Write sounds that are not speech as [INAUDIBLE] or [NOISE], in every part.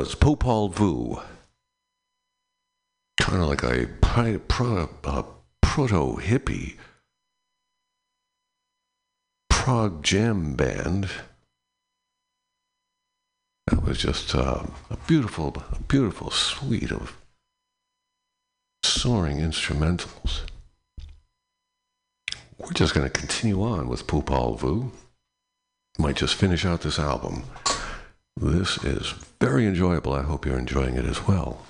Was Popol Vuh. Kind of like a pri- pro, proto hippie prog jam band. That was just uh, a beautiful, a beautiful suite of soaring instrumentals. We're just going to continue on with Popol Vuh. Might just finish out this album. This is very enjoyable. I hope you're enjoying it as well.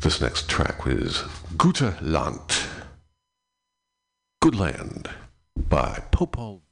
This next track is Gute Land. Good Land by Popol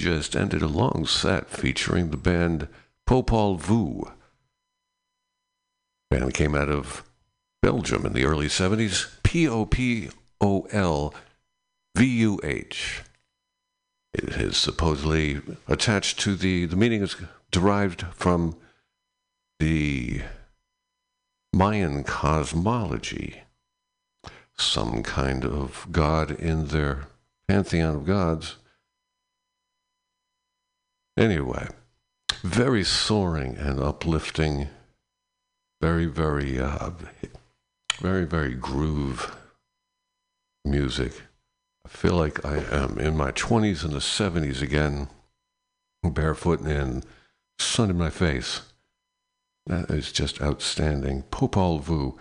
Just ended a long set featuring the band Popol Vuh. Band came out of Belgium in the early 70s. P O P O L V U H. It is supposedly attached to the, the meaning is derived from the Mayan cosmology. Some kind of god in their pantheon of gods. Anyway, very soaring and uplifting, very, very, uh, very, very groove music. I feel like I am in my 20s and the 70s again, barefoot and sun in my face. That is just outstanding. Popol Vuh.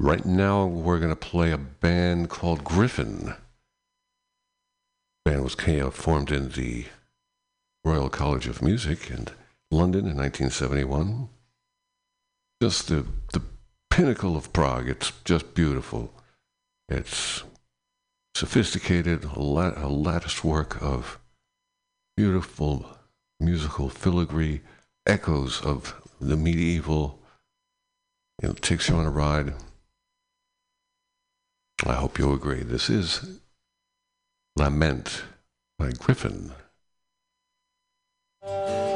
Right now, we're going to play a band called Gryphon. The band was formed in the Royal College of Music in London in 1971. Just the, the pinnacle of prog. It's just beautiful. It's sophisticated, a, lat- a lattice work of beautiful musical filigree, echoes of the medieval. It takes you on a ride. I hope you'll agree. This is Lament by Gryphon. That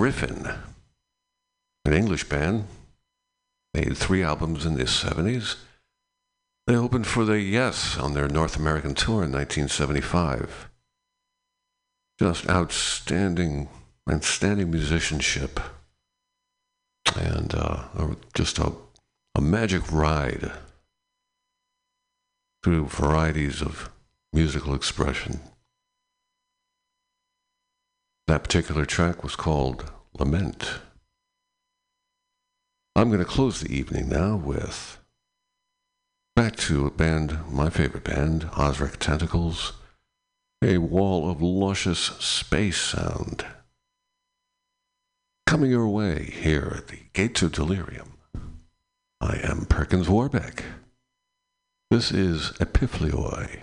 Gryphon, an English band. Made three albums in the 70s. They opened for the Yes on their North American tour in 1975. Just outstanding, outstanding musicianship, and uh, just a, a magic ride through varieties of musical expression. That particular track was called Lament. I'm going to close the evening now with back to a band, my favorite band, Ozric Tentacles, a wall of luscious space sound. Coming your way here at the Gates of Delirium. I am Perkins Warbeck. This is Epiphylloi.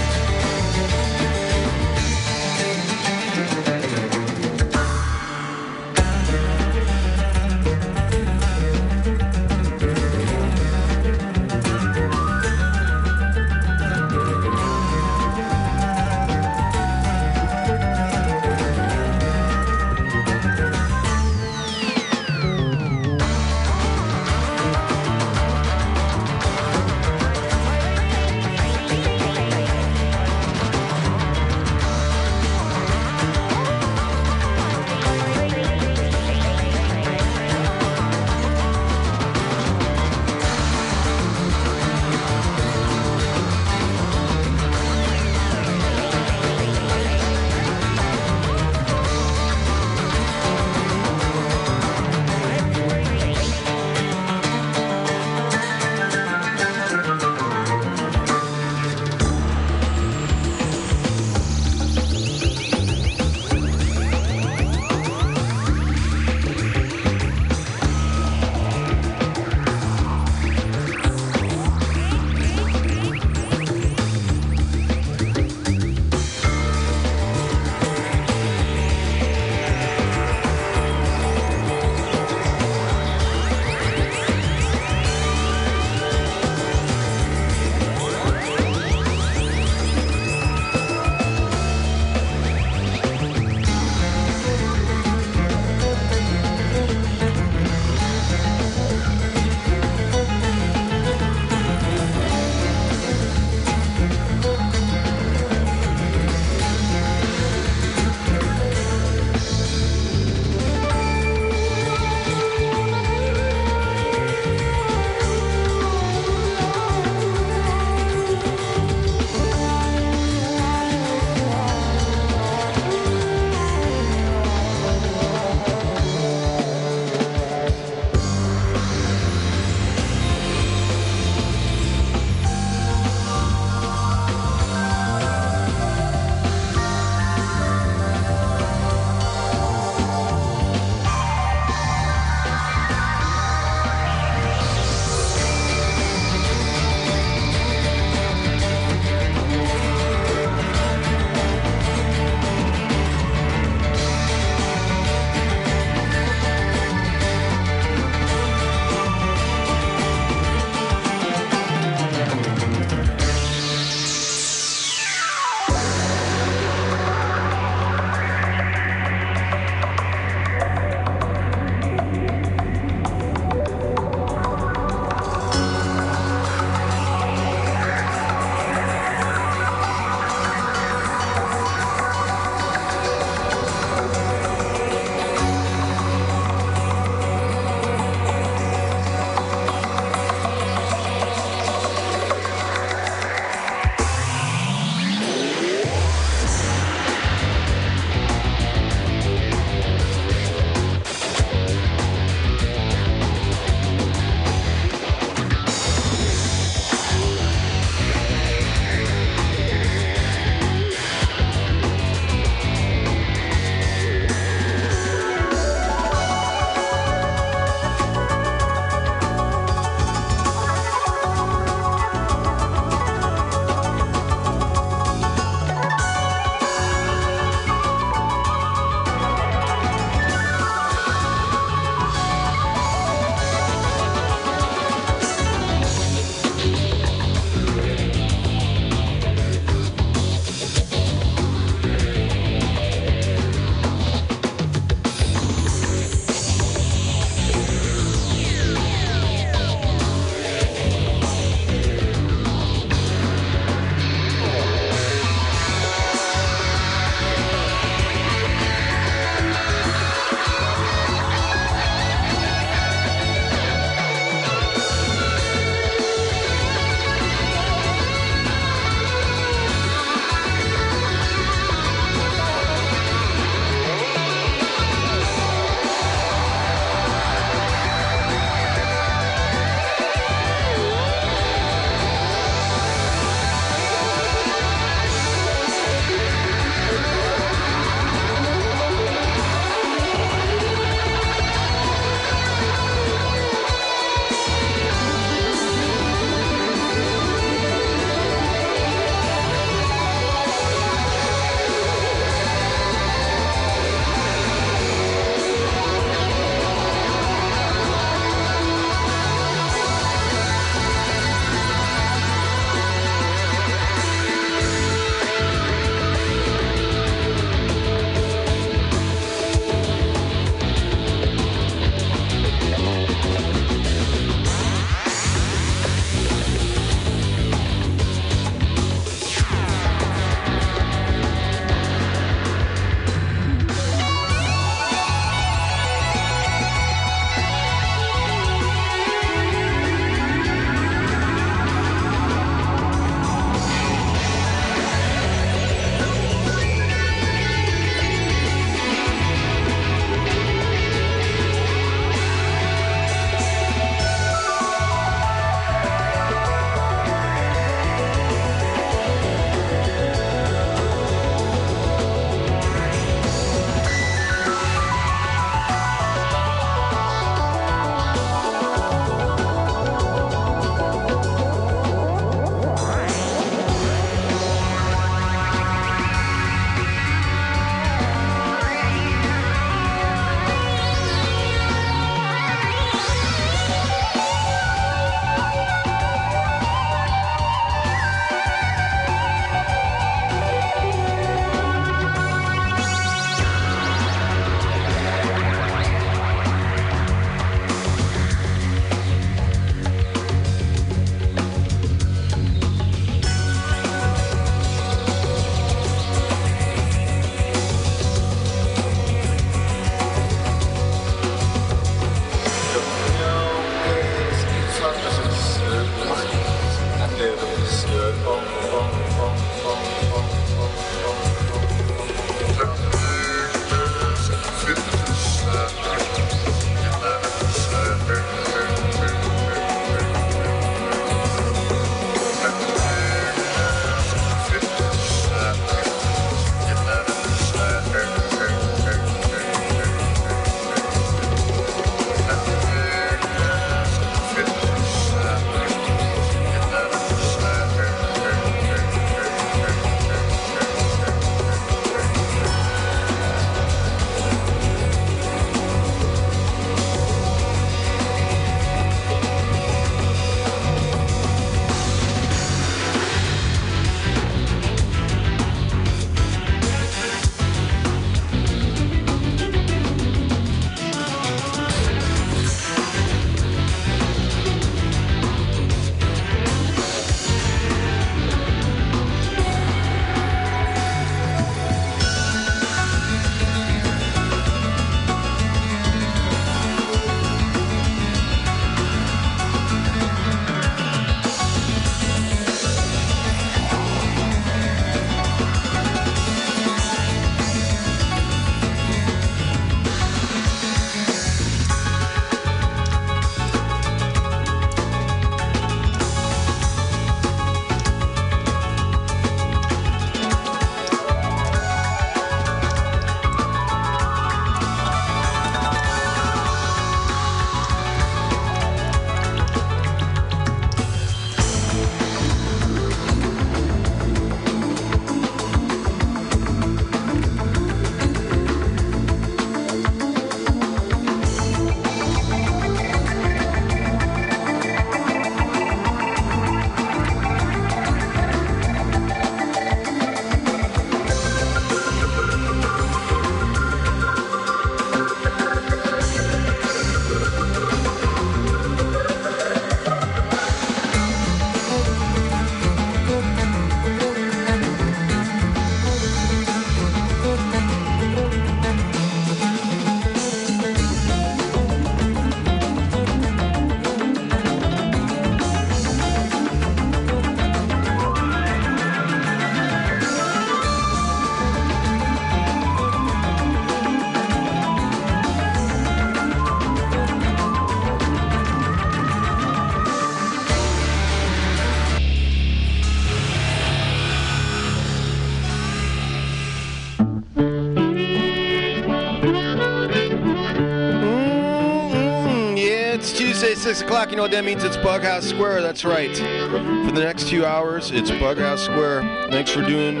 6 o'clock, you know what that means? It's Bughouse Square. That's right. For the next two hours, it's Bughouse Square. Thanks for doing,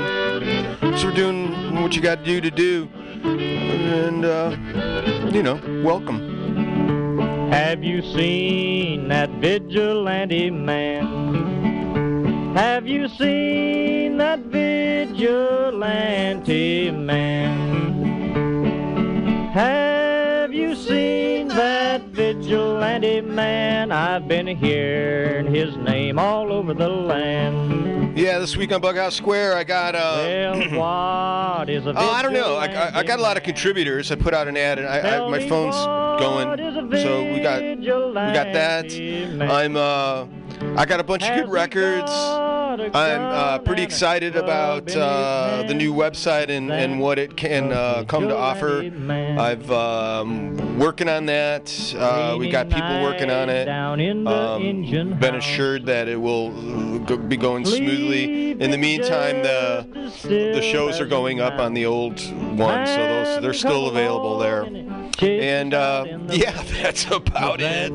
thanks for doing what you got to do to do. And, uh, you know, welcome. Have you seen that vigilante man? Have you seen I've been hearing his name all over the land. Yeah, this week on Bughouse Square, I got, uh, Well, [CLEARS THROAT] what is a Oh, I don't know. I, I, I got a lot of contributors. I put out an ad, and I, I, my phone's going. So we got we got that. I'm uh, I got a bunch of good records. I'm uh, pretty excited about uh, the new website and, and what it can uh, come to offer. I've um, working on that. Uh, we got people working on it. Down in the engine Um, been assured that it will uh, be going smoothly. In the meantime, the the shows are going up on the old one, so those they're still available there. And uh, [LAUGHS] yeah, that's about it.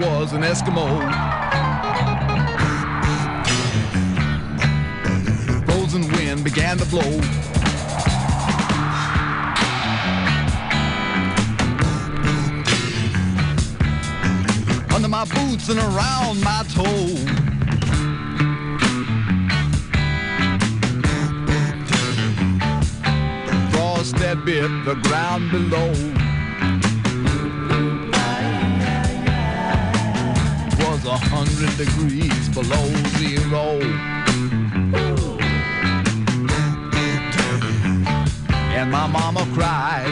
Was an Eskimo. Frozen wind began to blow. Under my boots and around my toe. Frost that bit the ground below. A hundred degrees below zero. And my mama cried.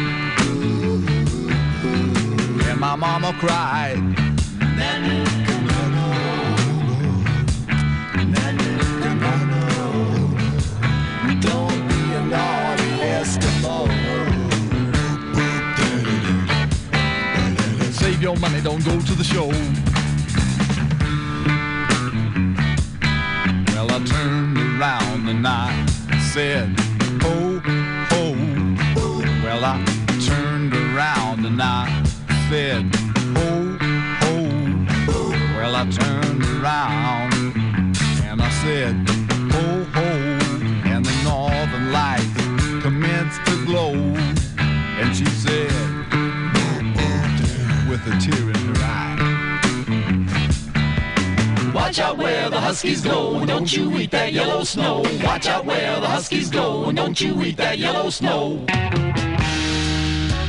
And my mama cried. Don't be a naughty Eskimo. Save your money, don't go to the show. Turned around and I said, ho, ho. Well, I turned around and I said, ho, ho. Well, I turned around and I said, ho, ho. And the northern lights commenced to glow. And she said, with a tear in Watch out where the huskies go, and don't you eat that yellow snow. Watch out where the huskies go, and don't you eat that yellow snow.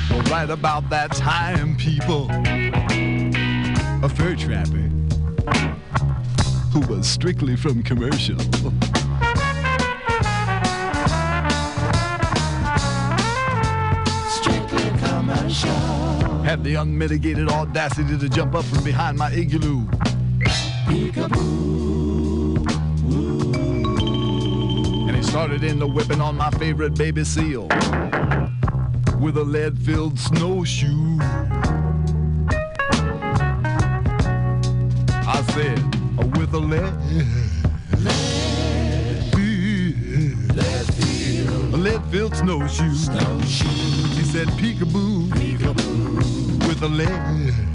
Well, right about that time, people, a fur trapper who was strictly from commercial. Strictly commercial. Had the unmitigated audacity to jump up from behind my igloo. And he started in the whipping on my favorite baby seal with a lead-filled snowshoe. I said, oh, with a lead, lead, a lead-filled snowshoe. He said, peekaboo, peekaboo, with a lead.